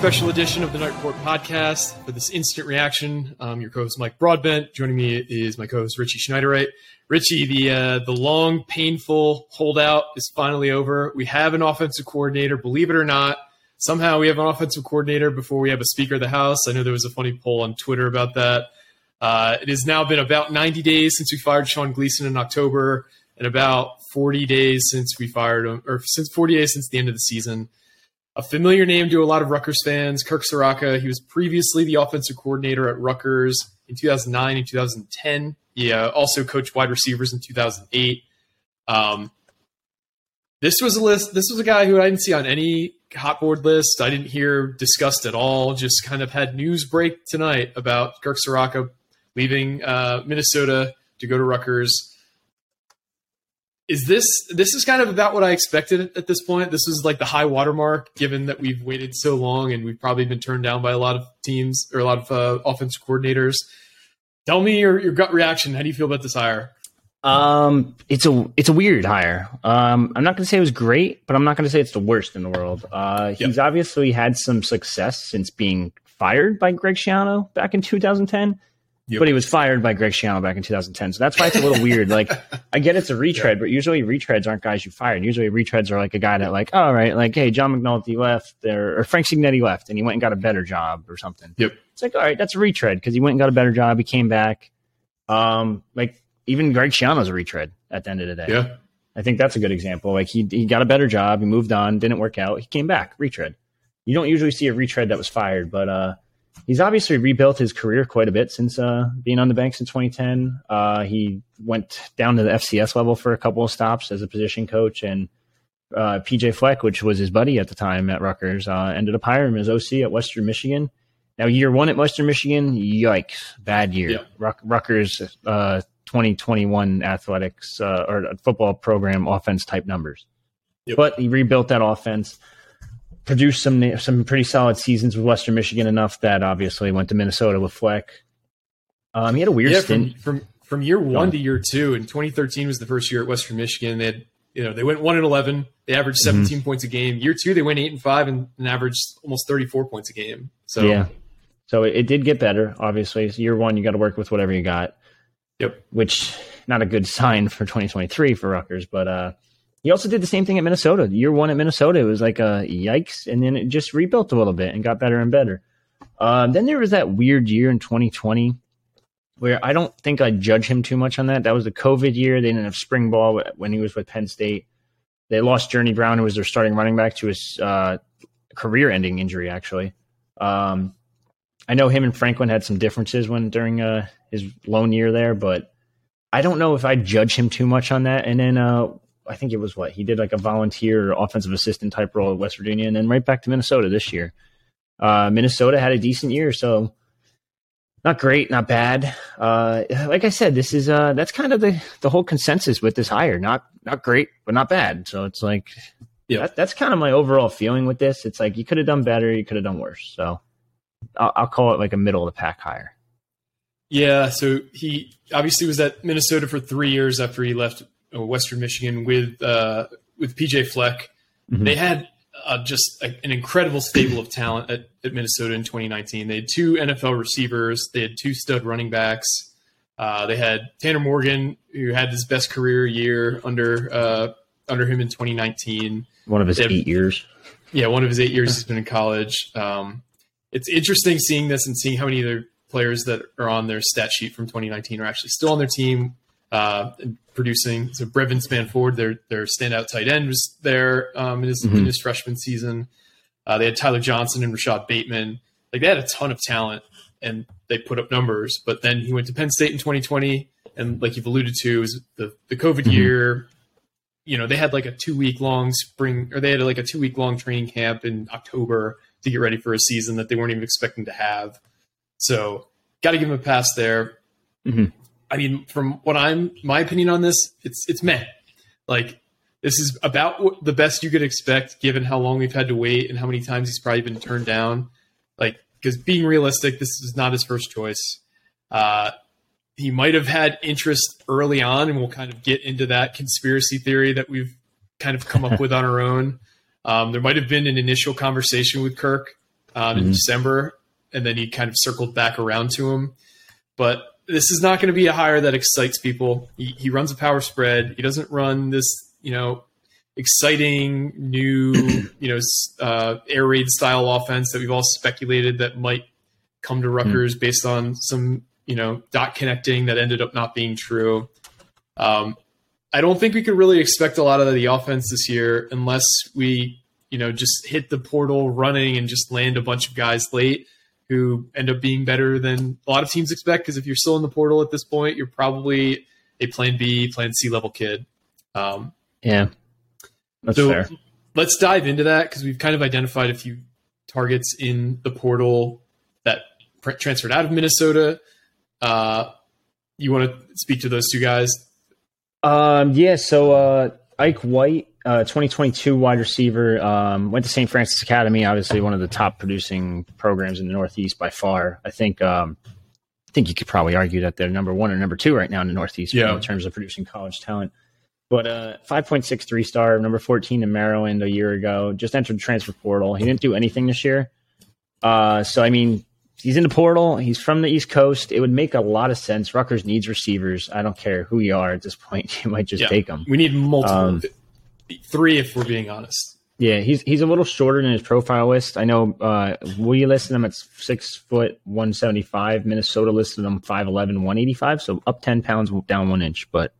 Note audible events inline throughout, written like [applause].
Special edition of the Knight Report podcast. For this instant reaction, I'm your co-host Mike Broadbent. Joining me is my co-host Richie Schneiderite. Richie, the uh, the long, painful holdout is finally over. We have an offensive coordinator. Believe it or not, somehow we have an offensive coordinator before we have a Speaker of the House. I know there was a funny poll on Twitter about that. Uh, it has now been about 90 days since we fired Sean Gleeson in October, and about 40 days since we fired him, or since 40 days since the end of the season a familiar name to a lot of Rutgers fans, Kirk Ciarrocca. He was previously the offensive coordinator at Rutgers in 2009 and 2010. He uh, also coached wide receivers in 2008. Um, this was a list. This was a guy who I didn't see on any hot board list. I didn't hear discussed at all. Just kind of had news break tonight about Kirk Ciarrocca leaving uh, Minnesota to go to Rutgers is this this is kind of about what I expected at this point. This is like the high watermark, given that we've waited so long and we've probably been turned down by a lot of teams or a lot of uh, offensive coordinators. Tell me your, your gut reaction. How do you feel about this hire? Um, it's a it's a weird hire. Um, I'm not going to say it was great, but I'm not going to say it's the worst in the world. Uh, he's yep. obviously had some success since being fired by Greg Schiano back in 2010. Yep. But he was fired by Greg Schiano back in 2010. So that's why it's a little weird. Like, I get it's a retread, yeah. but usually retreads aren't guys you fired. Usually retreads are like a guy that, like, all right, like, hey, John McNulty left, or, or Frank Cignetti left, and he went and got a better job or something. Yep. It's like, all right, that's a retread because he went and got a better job. He came back. Um, like, even Greg Schiano's a retread at the end of the day. Yeah. I think that's a good example. Like, he, he got a better job. He moved on, didn't work out. He came back, retread. You don't usually see a retread that was fired, but, uh, he's obviously rebuilt his career quite a bit since uh, being on the banks in 2010. Uh, he went down to the FCS level for a couple of stops as a position coach, and uh, PJ Fleck, which was his buddy at the time at Rutgers, uh, ended up hiring him as OC at Western Michigan. Now, year one at Western Michigan, yikes, bad year. Yeah. Ruck, Rutgers uh, 2021 athletics uh, or football program offense type numbers. Yep. But he rebuilt that offense produced some some pretty solid seasons with Western Michigan enough that obviously went to Minnesota with Fleck. Um, he had a weird yeah, stint from, from from year one to year two. In 2013 was the first year at Western Michigan. They had you know they went one and 11. They averaged mm-hmm. 17 mm-hmm. points a game. Year two they went eight and five and, and, averaged almost 34 points a game. So yeah, so it, it did get better. Obviously, year one you got to work with whatever you got. Yep, which not a good sign for 2023 for Rutgers, but uh he also did the same thing at Minnesota. Year one at Minnesota, it was like a yikes, and then it just rebuilt a little bit and got better and better. Uh, then there was that weird year in 2020 where I don't think I judge him too much on that. That was the COVID year. They didn't have spring ball when he was with Penn State. They lost Journey Brown, who was their starting running back, to his uh, career-ending injury. Actually, um, I know him and Franklin had some differences when during uh, his lone year there, but I don't know if I judge him too much on that. And then uh, I think it was what he did like a volunteer offensive assistant type role at West Virginia, and then right back to Minnesota this year. Uh, Minnesota had a decent year, so not great, not bad. Uh, like I said, this is uh, that's kind of the the whole consensus with this hire. Not not great, but not bad. So it's like, yeah, that, that's kind of my overall feeling with this. It's like you could have done better, you could have done worse. So I'll, I'll call it like a middle of the pack hire. Yeah, so he obviously was at Minnesota for three years after he left Western Michigan with uh, with PJ Fleck. Mm-hmm. They had uh, just a, an incredible stable of talent at, at, Minnesota in 2019. They had two NFL receivers. They had two stud running backs. Uh, they had Tanner Morgan, who had his best career year under uh, under him in 2019. One of his had, eight years. Yeah, one of his eight years he's been in college. Um, it's interesting seeing this and seeing how many of other players that are on their stat sheet from 2019 are actually still on their team uh, producing. So Brevyn Spann-Ford, their their standout tight end, was there um, in, his, mm-hmm. in his freshman season. Uh, they had Tyler Johnson and Rashod Bateman. Like they had a ton of talent and they put up numbers. But then he went to Penn State in 2020, and like you've alluded to, was the the COVID mm-hmm. year. you know they had like a two week long spring or they had like a two week long training camp in October to get ready for a season that they weren't even expecting to have. So got to give him a pass there. Mm-hmm. I mean, from what I'm my opinion on this, it's it's meh. Like this is about the best you could expect given how long we've had to wait and how many times he's probably been turned down. Like because being realistic, this is not his first choice. Uh, he might have had interest early on, and we'll kind of get into that conspiracy theory that we've kind of come up [laughs] with on our own. Um, there might have been an initial conversation with Kirk um, in mm-hmm. December, and then he kind of circled back around to him. But this is not going to be a hire that excites people. He, he runs a power spread. He doesn't run this, you know, exciting new, you know, uh, air raid style offense that we've all speculated that might come to hmm. Rutgers mm. based on some, you know, dot connecting that ended up not being true. Um, I don't think we could really expect a lot of the offense this year unless we, you know, just hit the portal running and just land a bunch of guys late who end up being better than a lot of teams expect. Because if you're still in the portal at this point, you're probably a Plan B, Plan C level kid. Um, yeah. That's so fair. Let's dive into that because we've kind of identified a few targets in the portal that transferred out of Minnesota. Uh, you want to speak to those two guys? Um, yeah. So uh, Ike White, uh, 2022 wide receiver, um, went to St. Frances Academy. Obviously, one of the top producing programs in the Northeast by far. I think. Um, I think you could probably argue that they're number one or number two right now in the Northeast yeah. in terms of producing college talent. But uh, 5.63 star, number 14 in Maryland a year ago, just entered the transfer portal. He didn't do anything this year. Uh, so, I mean, he's in the portal. He's from the East Coast. It would make a lot of sense. Rutgers needs receivers. I don't care who you are at this point. [laughs] You might just yeah, take them. We need multiple. Um, three, if we're being honest. Yeah, he's he's a little shorter than his profile list. I know uh, we listed him at six foot one seventy five. Minnesota listed him 5'11", 185, so up ten pounds, down one inch. But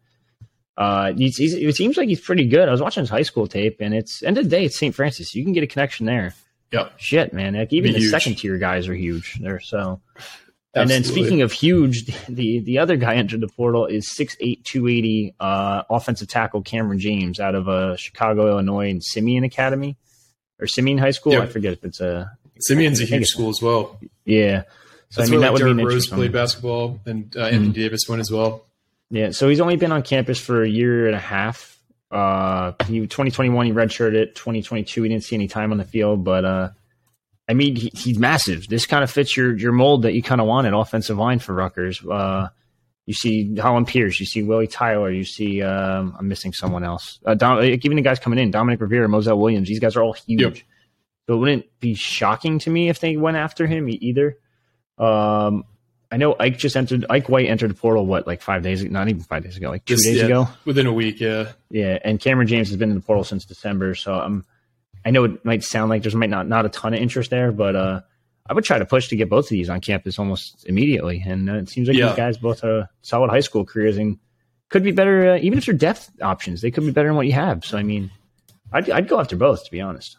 uh, he's, he's, it seems like he's pretty good. I was watching his high school tape, and it's end of the day, it's St. Frances. You can get a connection there. Yep. Shit, man. Like even Be the huge. second tier guys are huge there. So, Absolutely. and then speaking of huge, [laughs] the the other guy entered the portal is 6'8", 280, uh, offensive tackle Cameron James out of uh, Chicago, Illinois, and Simeon Academy or Simeon High School. Yep. I forget if it's a Simeon's a huge school as well. Yeah. So That's I mean, that would be Rose played basketball, and uh, Anthony mm-hmm. Davis went as well. Yeah, so he's only been on campus for a year and a half. Uh, he 2021 he redshirted. 2022 he didn't see any time on the field, but uh, I mean he, he's massive. This kind of fits your your mold that you kind of wanted offensive line for Rutgers. Uh, you see Hollin Pierce, you see Willie Tyler, you see um, I'm missing someone else. Uh, Dom, even the guys coming in, Dominic Rivera, Moselle Williams. These guys are all huge. Yep. So it wouldn't be shocking to me if they went after him either. Um, I know Ike just entered. Ike White entered the portal. What, like five days? Not even five days ago. Like two days yeah, ago. Within a week, yeah. Yeah, and Cameron James has been in the portal since December. So um, I know it might sound like there's might not not a ton of interest there, but uh, I would try to push to get both of these on campus almost immediately. And uh, it seems like yeah. these guys both are solid high school careers and could be better. Uh, even if they're depth options, they could be better than what you have. So I mean, I'd I'd go after both to be honest.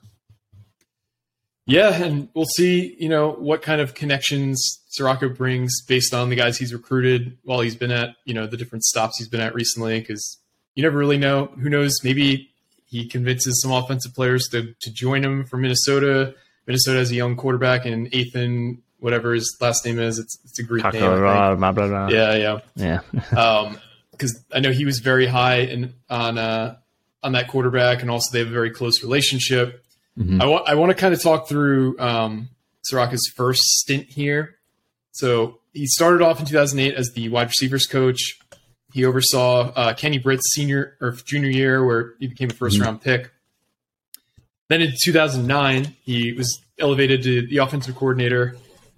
Yeah, and we'll see, you know, what kind of connections Ciarrocca brings based on the guys he's recruited while he's been at, you know, the different stops he's been at recently, because you never really know. Who knows? Maybe he convinces some offensive players to, to join him from Minnesota. Minnesota has a young quarterback and Ethan, whatever his last name is. It's, it's a Greek name. Blah, blah, blah. Yeah, yeah, yeah. [laughs] um, because I know he was very high in on uh, on that quarterback, and also they have a very close relationship. Mm-hmm. I want I want to kind of talk through um, Ciarrocca's first stint here. So he started off in 2008 as the wide receivers coach. He oversaw uh, Kenny Britt's senior or junior year, where he became a 1st mm-hmm. round pick. Then in 2009, he was elevated to the offensive coordinator.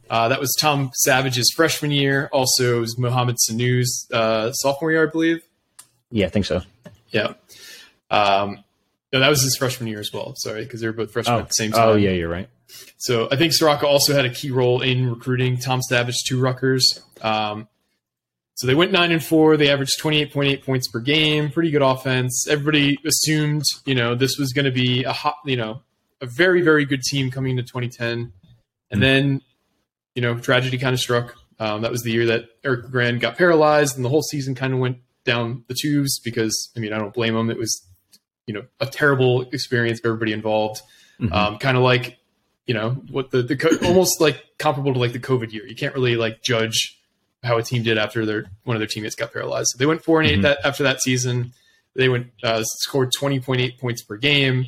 Uh, that was Tom Savage's freshman year. Also, was Mohamed Sanu's uh, sophomore year, I believe. Yeah, I think so. Yeah. Um, no, that was his freshman year as well. Sorry, because they were both freshmen oh. at the same time. Oh, yeah, you're right. So I think Ciarrocca also had a key role in recruiting Tom Savage to Rutgers. Um, so they went nine and four. They averaged twenty eight point eight points per game. Pretty good offense. Everybody assumed, you know, this was going to be a hot, you know, a very very good team coming into 2010. And mm-hmm. then, you know, tragedy kind of struck. Um, that was the year that Eric LeGrand got paralyzed, and the whole season kind of went down the tubes because I mean I don't blame him. It was you know a terrible experience for everybody involved. Mhm. Um, kind of like you know what the the co- almost like comparable to like the COVID year. You can't really like judge how a team did after their one of their teammates got paralyzed. So they went four and 8 Mhm. that after that season. They went uh, scored twenty point eight points per game.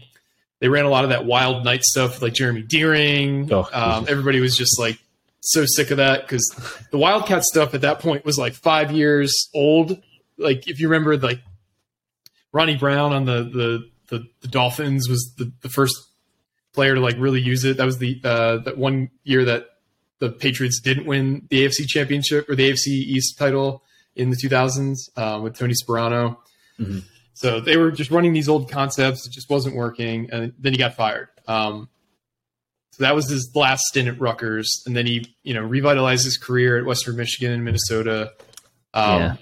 They ran a lot of that Wild Knight stuff with like Jeremy Deering. Oh, um, everybody was just like so sick of that because the Wildcat stuff at that point was like five years old. Like if you remember, like Ronnie Brown on the the the, the Dolphins was the, the first player to like really use it. That was the uh, that one year that the Patriots didn't win the AFC Championship or the AFC East title in the 2000s um, with Tony Sparano. Mhm. So they were just running these old concepts. It just wasn't working, and then he got fired. Um, so that was his last stint at Rutgers, and then he, you know, revitalized his career at Western Michigan and Minnesota. Um, Yeah.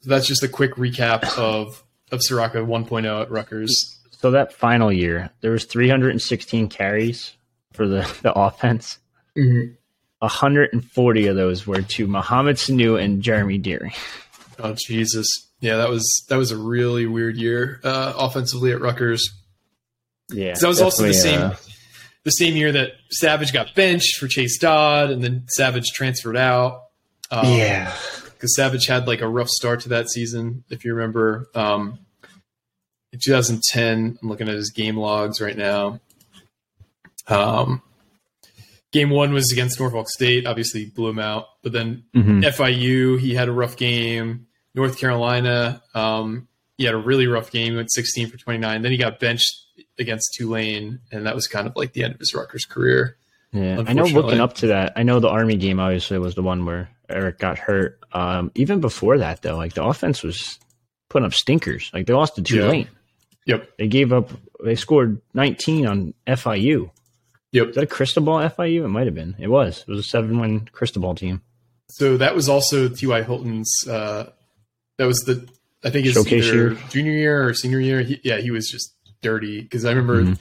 So that's just a quick recap of of Ciarrocca 1.0 at Rutgers. So that final year, there was 316 carries for the, [laughs] the offense. 140 of those were to Mohamed Sanu and Jeremy Deary. Oh Jesus, yeah, that was that was a really weird year uh, offensively at Rutgers. Yeah, that was also the same uh, the same year that Savage got benched for Chase Dodd, and then Savage transferred out. Um, yeah, because Savage had like a rough start to that season, if you remember. Um, in 2010, I'm looking at his game logs right now. Um, game one was against Norfolk State, obviously blew him out. But then Mhm. FIU, he had a rough game. North Carolina, um, he had a really rough game. He went 16 for 29. Then he got benched against Tulane, and that was kind of like the end of his Rutgers career. yeah. I know. Looking up to that, I know the Army game obviously was the one where Eric got hurt. Um, even before that, though, like the offense was putting up stinkers. Like they lost to Tulane. Yep. They gave up. They scored 19 on FIU. Yep. Is that a Cristobal FIU? It might have been. It was. It was a seven-win Cristobal team. So that was also T.Y. Hilton's. Uh, that was the I think his Showcase either year? junior year or senior year. He, yeah, he was just dirty because I remember Mhm.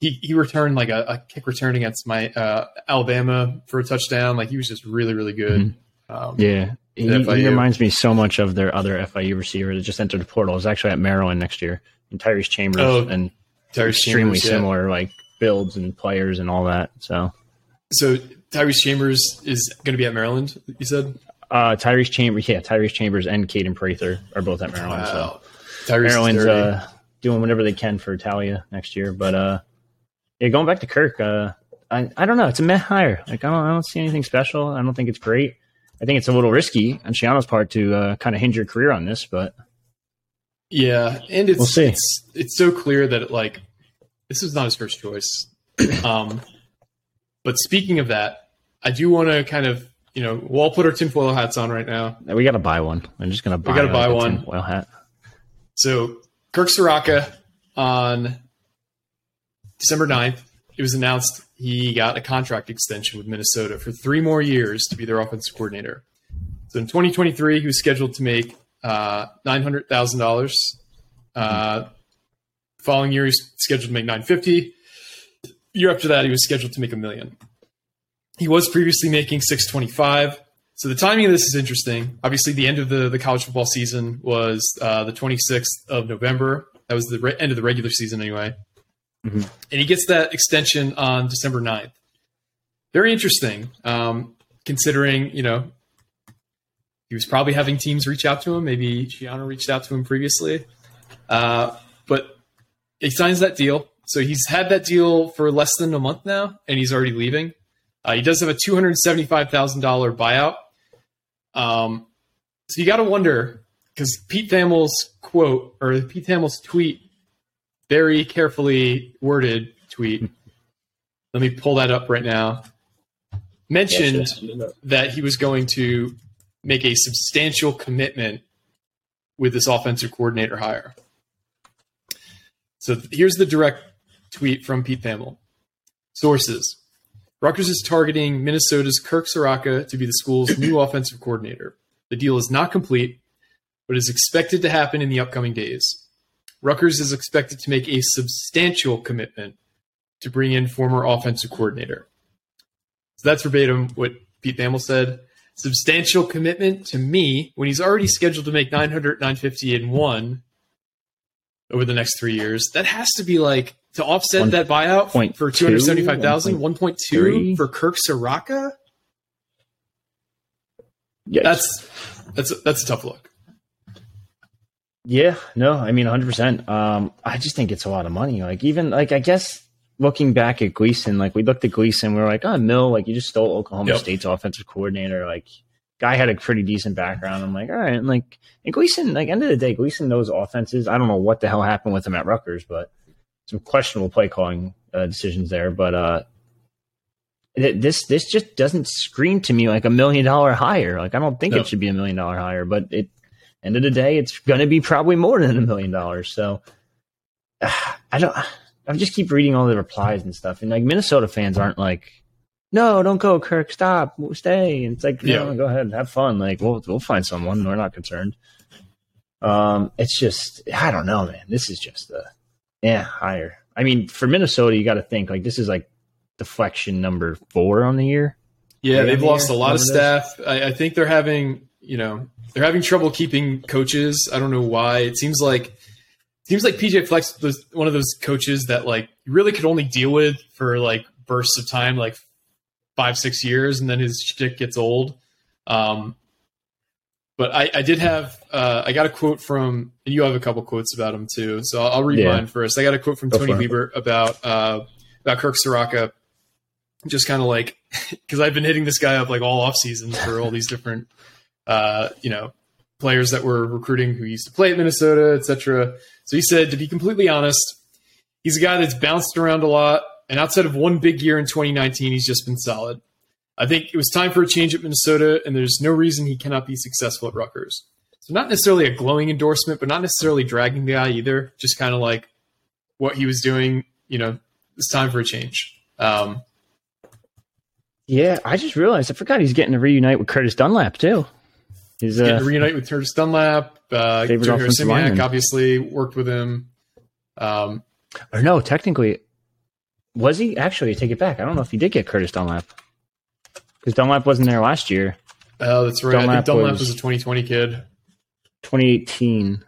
he he returned like a, a kick return against my uh, Alabama for a touchdown. Like he was just really really good. Um, Yeah. He, he reminds me so much of their other FIU receiver that just entered the portal. Is actually at Maryland next year. And Tyrese Chambers Oh, and Tyrese extremely Chambers, yeah. similar like builds and players and all that. So So Tyrese Chambers is going to be at Maryland. You said. uh, Tyrese Chambers, yeah, Tyrese Chambers and Caden Prather are both at Maryland. So Tyrese is Maryland's uh, doing whatever they can for Italia next year. But uh, yeah, going back to Kirk, uh, I, I don't know. It's a meh hire. Like I don't, I don't see anything special. I don't think it's great. I think it's a little risky on Schiano's part to uh, kind of hinge your career on this, but Yeah, and it's We'll it's it's so clear that it, like this was not his first choice. [clears throat] um, but speaking of that, I do want to kind of you know we'll all put our tinfoil hats on right now. we got to buy one. I'm just gonna buy. One. We gotta buy one. tinfoil hat. So Kirk Ciarrocca on December 9th, it was announced he got a contract extension with Minnesota for three more years to be their offensive coordinator. So in 2023, he was scheduled to make uh, $900,000. Uh, following year, he's scheduled to make 950. Year after that, he was scheduled to make a million. He was previously making 625. So the timing of this is interesting. Obviously, the end of the, the college football season was uh, the 26th of November. That was the re- end of the regular season, anyway. Mhm. And he gets that extension on December 9th. Very interesting, um, considering, you know, he was probably having teams reach out to him. Maybe Gianna reached out to him previously. Uh, he signs that deal. So he's had that deal for less than a month now, and he's already leaving. Uh, he does have a $275,000 buyout. Um, so you got to wonder because Pete Thamel's quote or Pete Thamel's tweet, very carefully worded tweet. Let me pull that up right now. Mentioned that he was going to make a substantial commitment with this offensive coordinator hire. So here's the direct tweet from Pete Thamel. Sources. Rutgers is targeting Minnesota's Kirk Ciarrocca to be the school's [coughs] new offensive coordinator. The deal is not complete, but is expected to happen in the upcoming days. Rutgers is expected to make a substantial commitment to bring in former offensive coordinator. So that's verbatim what Pete Thamel said. Substantial commitment to me when he's already scheduled to make 900, 950 in one. Over the next three years. That has to be like to offset One that buyout point for two, 275,000, 1.2 for Kirk Ciarrocca. Yeah, That's that's that's a tough look. Yeah, no, I mean 100%. Um, I just think it's a lot of money. Like, even, like, I guess looking back at Gleeson, like, we looked at Gleeson, we were like, oh, Mill, like, you just stole Oklahoma Yep. State's offensive coordinator. Like, guy had a pretty decent background. I'm like, all right. And, like, and Gleeson, like, end of the day, Gleeson knows offenses. I don't know what the hell happened with him at Rutgers, but some questionable play calling uh, decisions there. But, uh, th- this this just doesn't scream to me like a million dollar higher. Like I don't think No. it should be a million dollar higher, but it end of the day, it's going to be probably more than a million dollars. So [sighs] I don't. I just keep reading all the replies and stuff, and like Minnesota fans aren't like, "No, don't go, Kirk. Stop, stay." And it's like, Yeah. "No, go ahead, and have fun. Like we'll we'll find someone. We're not concerned." Um, it's just I don't know, man. This is just uh yeah higher. I mean, for Minnesota, you got to think like this is like deflection number four on the year. Yeah, they've lost a lot of staff. I, I think they're having, you know, they're having trouble keeping coaches. I don't know why. It seems like seems like PJ Fleck was one of those coaches that like you really could only deal with for like bursts of time, like five, six years, and then his shtick gets old. Um, but I, I did have uh, I got a quote from and you have a couple quotes about him too. So I'll, I'll read Yeah. mine first. I got a quote from Go Tony. Bieber about uh, about Kirk Ciarrocca, just kind of like [laughs] because I've been hitting this guy up like all off season for all these different uh, you know players that were recruiting who used to play at Minnesota, etc. So he said, to be completely honest, he's a guy that's bounced around a lot, and outside of one big year in 2019, he's just been solid. I think it was time for a change at Minnesota, and there's no reason he cannot be successful at Rutgers. So not necessarily a glowing endorsement, but not necessarily dragging the guy either. Just kind of like what he was doing. You know, it's time for a change. Um, Yeah, I just realized I forgot he's getting to reunite with Curtis Dunlap too. He's getting uh, to reunite with Curtis Dunlap. Uh, offensive Simiak obviously worked with him. Um, or no, technically, was he actually? I take it back. I don't know if he did get Curtis Dunlap because Dunlap wasn't there last year, oh, that's right. I Dunlap think Dunlap was- was, a 2020 kid. 2018.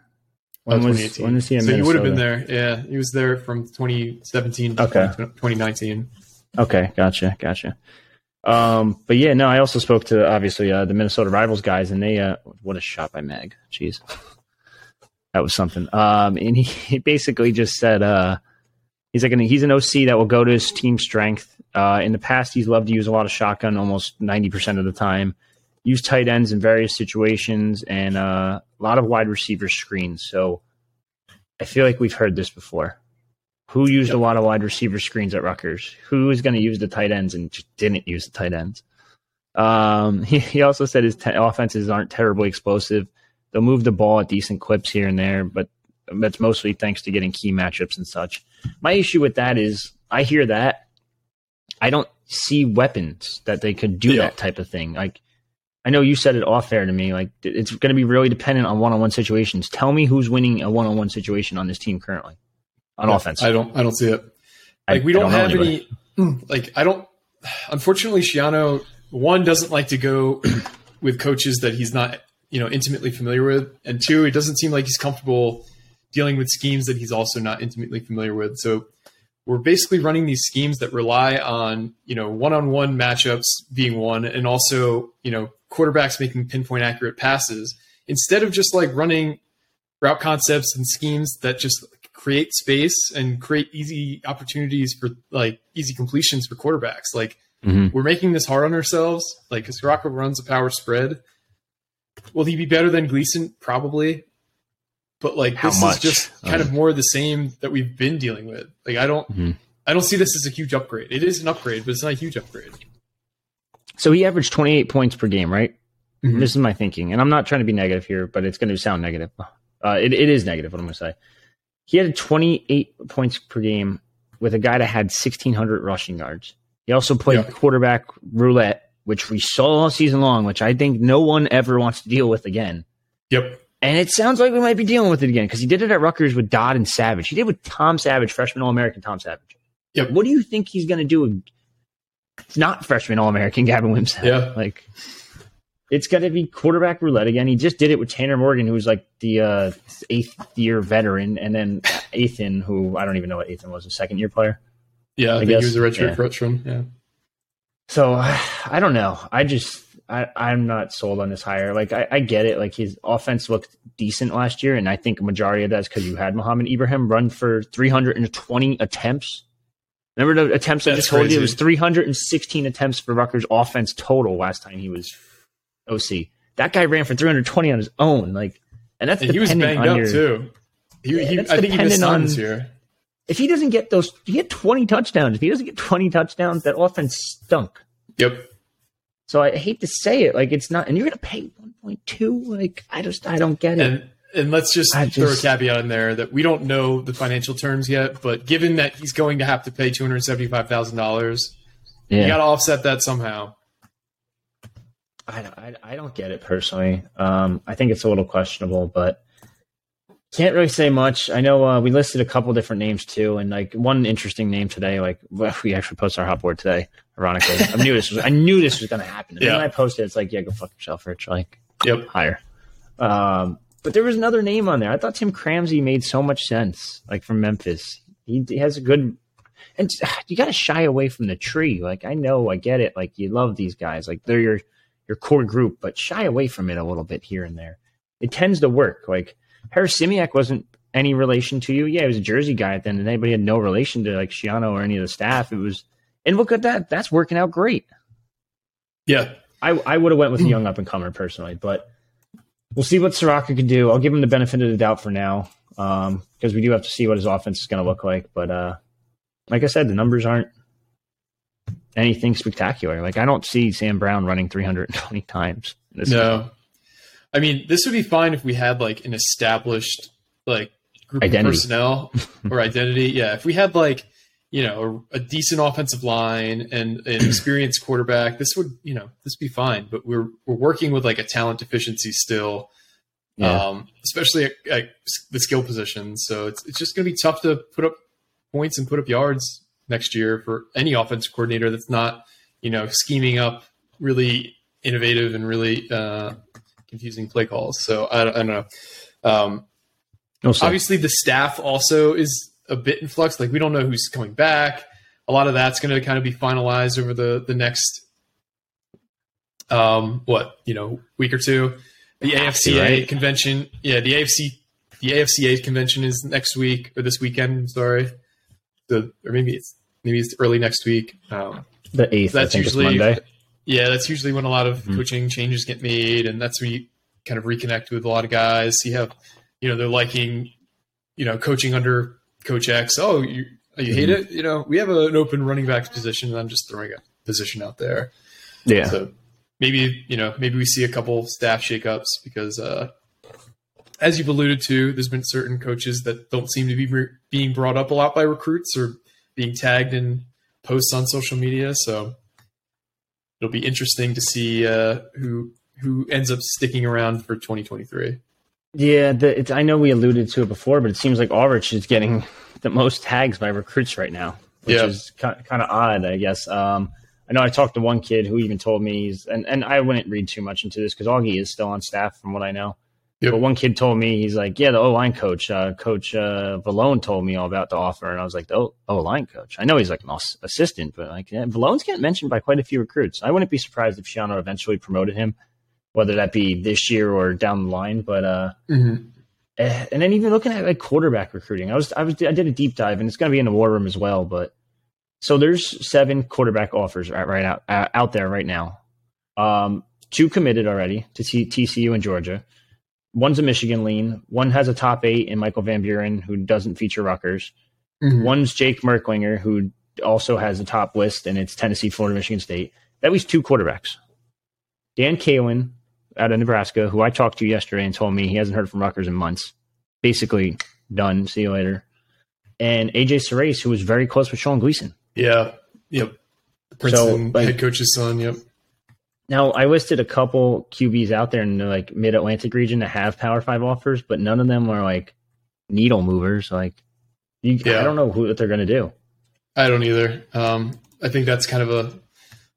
When Oh, was 2018. when was he in so he would have been there. Yeah, he was there from 2017 to Okay. 2019. Okay, gotcha, gotcha. Um, but yeah, no, I also spoke to obviously uh, the Minnesota Rivals guys, and they uh, what a shot by Meg. Jeez, [laughs] that was something. Um, and he, he basically just said uh, he's like an, he's an OC that will go to his team strength. Uh, in the past, he's loved to use a lot of shotgun, almost ninety percent of the time. Use tight ends in various situations, and uh, a lot of wide receiver screens. So I feel like we've heard this before. Who used a lot of wide receiver screens at Rutgers? Who is going to use the tight ends and just didn't use the tight ends? Um, [laughs] he, he also said his te- offenses aren't terribly explosive. They'll move the ball at decent clips here and there, but that's mostly thanks to getting key matchups and such. My issue with that is I hear that. I don't see weapons that they could do Yeah. that type of thing. Like, I know you said it off air to me. Like, it's going to be really dependent on one on one situations. Tell me who's winning a one on one situation on this team currently on offense. I don't. I don't see it. I- Like we I don't, know have anybody. any. [clears throat] Like I don't. Unfortunately, Schiano one doesn't like to go [clears throat] with coaches that he's not you know intimately familiar with, and two, it doesn't seem like he's comfortable dealing with schemes that he's also not intimately familiar with. So we're basically running these schemes that rely on you know one-on-one matchups being one, and also you know quarterbacks making pinpoint accurate passes instead of just like running route concepts and schemes that just create space and create easy opportunities for like easy completions for quarterbacks. Like Mhm. we're making this hard on ourselves. Like Ciarrocca runs a power spread. Will he be better than Gleeson? Probably. But like How this much? is just kind of more of the same that we've been dealing with. Like I don't Mhm. I don't see this as a huge upgrade. It is an upgrade, but it's not a huge upgrade. So he averaged 28 points per game, right? Mhm. This is my thinking. And I'm not trying to be negative here, but it's going to sound negative. Uh, it, it is negative, what I'm going to say. He had 28 points per game with a guy that had 1,600 rushing yards. He also played Yeah. quarterback roulette, which we saw all season long, which I think no one ever wants to deal with again. Yep. And it sounds like we might be dealing with it again because he did it at Rutgers with Dodd and Savage. He did with Tom Savage, freshman All American Tom Savage. Yep. What do you think he's going to do with not freshman All American [laughs] Gavin Wimsatt? Yeah. Like, it's going to be quarterback roulette again. He just did it with Tanner Morgan, who was like the uh, eighth year veteran, and then Ethan, who I don't even know what Ethan was, a second year player. Yeah, I, I think guess. he was a redshirt yeah. freshman. Yeah. So [sighs] I don't know. I just I, I'm not sold on this hire. Like I, I get it. Like his offense looked decent last year, and I think a majority of that's because you had Mohamed Ibrahim run for 320 attempts. Remember the attempts that's I just told you? It was 316 attempts for Rutgers offense total last time he was OC. That guy ran for 320 on his own. Like, and that's and he was banged up your, too. He, he, I think he missed on, here. If he doesn't get those, he had 20 touchdowns. If he doesn't get 20 touchdowns, that offense stunk. Yep. So I hate to say it, like it's not, and you're going to pay 1.2. Like I just, I don't get it. And, and let's just I throw just, a caveat in there that we don't know the financial terms yet, but given that he's going to have to pay two hundred seventy-five thousand dollars, yeah. you got to offset that somehow. I, I, I don't get it personally. Um, I think it's a little questionable, but can't really say much. I know uh, we listed a couple different names too, and like one interesting name today. Like [laughs] we actually posted our hot board today. Ironically, I knew this was I knew this was going to happen. And yeah. when I posted, it's like, yeah, go fuck yourself, Rich. Like, yep, higher. Um, but there was another name on there. I thought Tim Cramsey made so much sense. Like from Memphis, he, he has a good. And [sighs] you got to shy away from the tree. Like I know, I get it. Like you love these guys. Like they're your your core group, but shy away from it a little bit here and there. It tends to work. Like Harasymiak wasn't any relation to you. Yeah, he was a Jersey guy at the end of the day, but he had no relation to like Schiano or any of the staff. It was, and look at that. That's working out great. Yeah. I, I would have went with a young up and comer personally, but we'll see what Ciarrocca can do. I'll give him the benefit of the doubt for now because um, we do have to see what his offense is going to look like. But uh, like I said, the numbers aren't anything spectacular. Like I don't see Sam Brown running 320 times. no, game. I mean this would be fine if we had like an established like group identity. of personnel [laughs] or identity. Yeah, if we had like you know a, a decent offensive line and an [clears throat] experienced quarterback, this would you know this would be fine. But we're we're working with like a talent deficiency still. Yeah. Um, especially at, at the skill position. So it's, it's just going to be tough to put up points and put up yards next year for any offensive coordinator that's not, you know, scheming up really innovative and really uh, confusing play calls. So I, I don't know. Um, obviously, the staff also is a bit in flux. Like we don't know who's coming back. A lot of that's going to kind of be finalized over the the next, um, what you know, week or two. The AFCA right. convention, yeah, the AFC, the AFCA convention is next week or this weekend. sorry, the or maybe it's maybe it's early next week. Um, the eighth. That's usually Monday. Yeah, that's usually when a lot of mm-hmm. coaching changes get made, and that's where you kind of reconnect with a lot of guys. You have, you know, they're liking, you know, coaching under Coach X. Oh, you you hate mm-hmm. it? You know, we have an open running back position, and I'm just throwing a position out there. Yeah. So maybe you know, maybe we see a couple staff shakeups because, uh, as you've alluded to, there's been certain coaches that don't seem to be re- being brought up a lot by recruits or being tagged in posts on social media. So it'll be interesting to see uh, who who ends up sticking around for 2023. Yeah, the, I know we alluded to it before, but it seems like Ulrich is getting the most tags by recruits right now, which yeah. is kind of odd, I guess. Um, I know I talked to one kid who even told me he's, and, and I wouldn't read too much into this because Augie is still on staff from what I know. Yep. But one kid told me he's like, yeah, the O line coach, uh, Coach uh, Vallone told me all about the offer, and I was like, the O line coach. I know he's like an assistant, but like yeah, Vallone's getting mentioned by quite a few recruits. I wouldn't be surprised if Schiano eventually promoted him, whether that be this year or down the line. But uh, mm-hmm. Eh, and then even looking at like quarterback recruiting, I was I was I did a deep dive, and it's going to be in the war room as well. But so there's seven quarterback offers right, right out out there right now. Um, two committed already to T- TCU and Georgia one's a Michigan lean. One has a top eight in Michael Van Buren, who doesn't feature Rutgers. Mm-hmm. One's Jake Merklinger, who also has a top list, and it's Tennessee, Florida, Michigan State. That leaves two quarterbacks. Dan Kaelin out of Nebraska, who I talked to yesterday and told me he hasn't heard from Rutgers in months. Basically done. See you later. And AJ Surace, who was very close with Sean Gleeson. Yeah. Yep. Princeton so, like, head coach's son. Yep. Now I listed a couple QBs out there in the like mid Atlantic region that have Power Five offers, but none of them are like needle movers. Like, you, yeah. I don't know who, what they're going to do. I don't either. Um, I think that's kind of a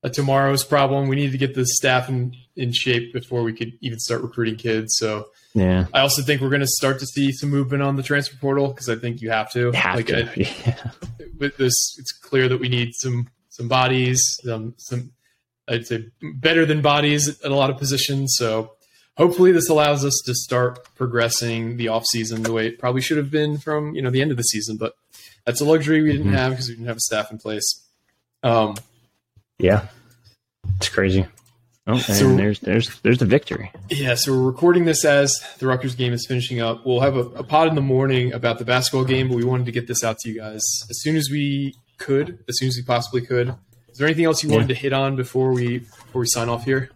a tomorrow's problem. We need to get the staff in, in shape before we could even start recruiting kids. So Yeah. I also think we're going to start to see some movement on the transfer portal because I think you have to. Have like to. I- [laughs] Yeah. with this, it's clear that we need some some bodies, um, some I'd say better than bodies at a lot of positions. So hopefully this allows us to start progressing the off season the way it probably should have been from you know the end of the season. But that's a luxury we didn't Mhm. have because we didn't have a staff in place. Um, Yeah. It's crazy. Oh, and So- there's there's there's the victory. Yeah, so we're recording this as the Rutgers game is finishing up. We'll have a, a pod in the morning about the basketball game, but we wanted to get this out to you guys as soon as we could, as soon as we possibly could. Is there anything else you wanted to hit on before we before we sign off here?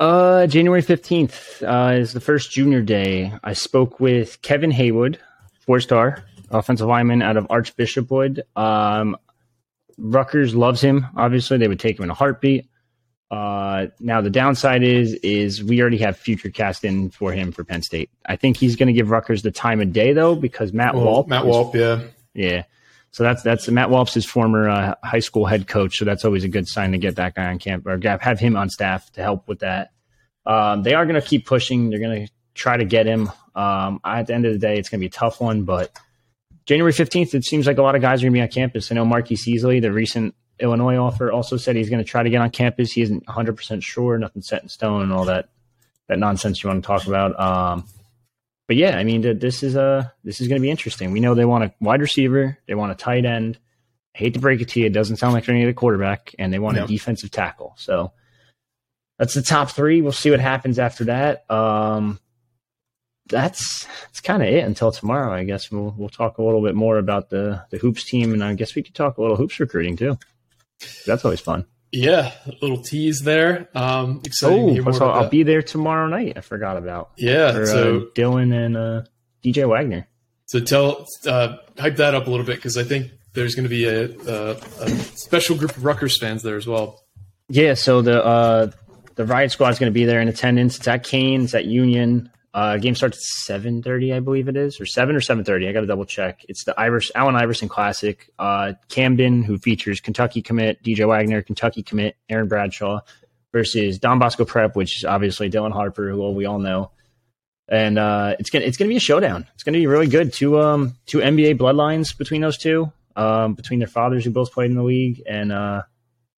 Uh, January 15th uh, is the first junior day. I spoke with Kevin Haywood, four star offensive lineman out of Archbishop Wood. Um, Rutgers loves him. Obviously, they would take him in a heartbeat. Uh, now the downside is is we already have FutureCast in for him for Penn State. I think he's going to give Rutgers the time of day though because Matt Walp, Matt is- Walp, yeah. yeah. So that's that's Matt Walp's his former uh, high school head coach. So that's always a good sign to get that guy on camp or have him on staff to help with that. Um, they are going to keep pushing. They're going to try to get him. Um, at the end of the day, it's going to be a tough one. But January fifteenth, it seems like a lot of guys are going to be on campus. I know Marquis Easley, the recent Illinois offer, also said he's going to try to get on campus. He isn't one hundred percent sure. Nothing set in stone and all that that nonsense you want to talk about. Um, but yeah, I mean, this is a this is going to be interesting. We know they want a wide receiver, they want a tight end. I hate to break it to you, it doesn't sound like to get a quarterback, and they want No. a defensive tackle. So that's the top three. We'll see what happens after that. Um, that's that's kind of it until tomorrow. I guess we'll we'll talk a little bit more about the the hoops team, and I guess we could talk a little hoops recruiting too. That's always fun. Yeah, a little tease there. Um, Oh, so I'll that. be there tomorrow night. I forgot about yeah, for, so uh, Dylan and uh, DJ Wagner. So tell, uh, hype that up a little bit because I think there's going to be a, a, a special group of Rutgers fans there as well. Yeah, so the uh, the riot squad is going to be there in attendance. It's at Kean. It's at Union. Uh, game starts at seven thirty, I believe it is, or seven or seven thirty. I got to double check. It's the Ivers Allen Iverson Classic. Uh, Camden, who features Kentucky commit DJ Wagner, Kentucky commit Aaron Bradshaw, versus Don Bosco Prep, which is obviously Dylan Harper, who we all know. And uh, it's gonna it's gonna be a showdown. It's gonna be really good. Two um two NBA bloodlines between those two, um between their fathers who both played in the league, and uh,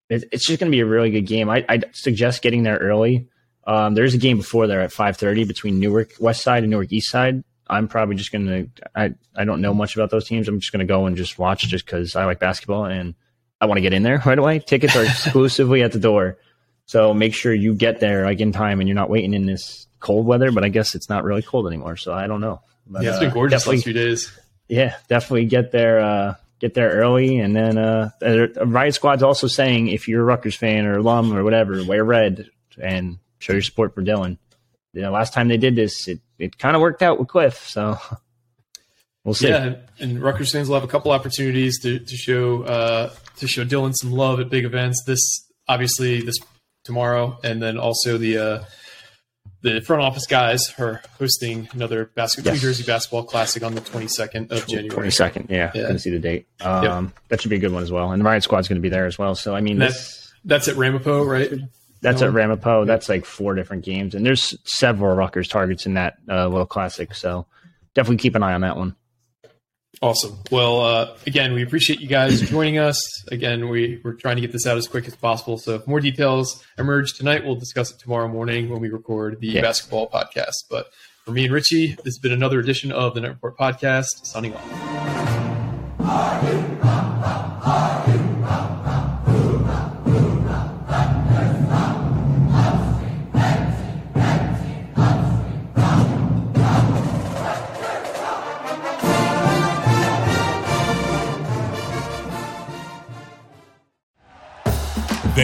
it, it's just to be a really good game. I, I'd suggest getting there early. Um, there's a game before there at 5:30 between Newark West Side and Newark East Side. I'm probably just going to. I I don't know much about those teams. I'm just going to go and just watch just because I like basketball and I want to get in there [laughs] right away. Tickets are exclusively at the door, so make sure you get there like in time and you're not waiting in this cold weather. But I guess it's not really cold anymore, so I don't know. But, yeah, it's uh, been gorgeous definitely- last few days. yeah, definitely get there. Uh, get there early, and then uh, uh, Riot Squad's also saying if you're a Rutgers fan or alum or whatever, wear red and show your support for Dylan. You know, last time they did this, it, it kind of worked out with Cliff, so [laughs] we'll see. Yeah, and, and Rutgers fans will have a couple opportunities to, to show uh, to show Dylan some love at big events. This obviously this tomorrow, and then also the uh, the front office guys are hosting another basketball Yes. New Jersey basketball classic on the twenty second of Twenty January. 22nd, yeah, Yeah. Gonna see the date. Um, That should be a good one as well. And the Riot Squad's going to be there as well. So I mean, And this, that's that's at Ramapo, right? That's that at one? Ramapo. That's like four different games, and there's several Rutgers targets in that uh, little classic. So definitely keep an eye on that one. Awesome. Well, uh, again, we appreciate you guys [clears throat] joining us. Again, we, we're trying to get this out as quick as possible. So if more details emerge tonight, we'll discuss it tomorrow morning when we record the Yeah. basketball podcast. But for me and Richie, this has been another edition of the Net Report podcast. Signing off.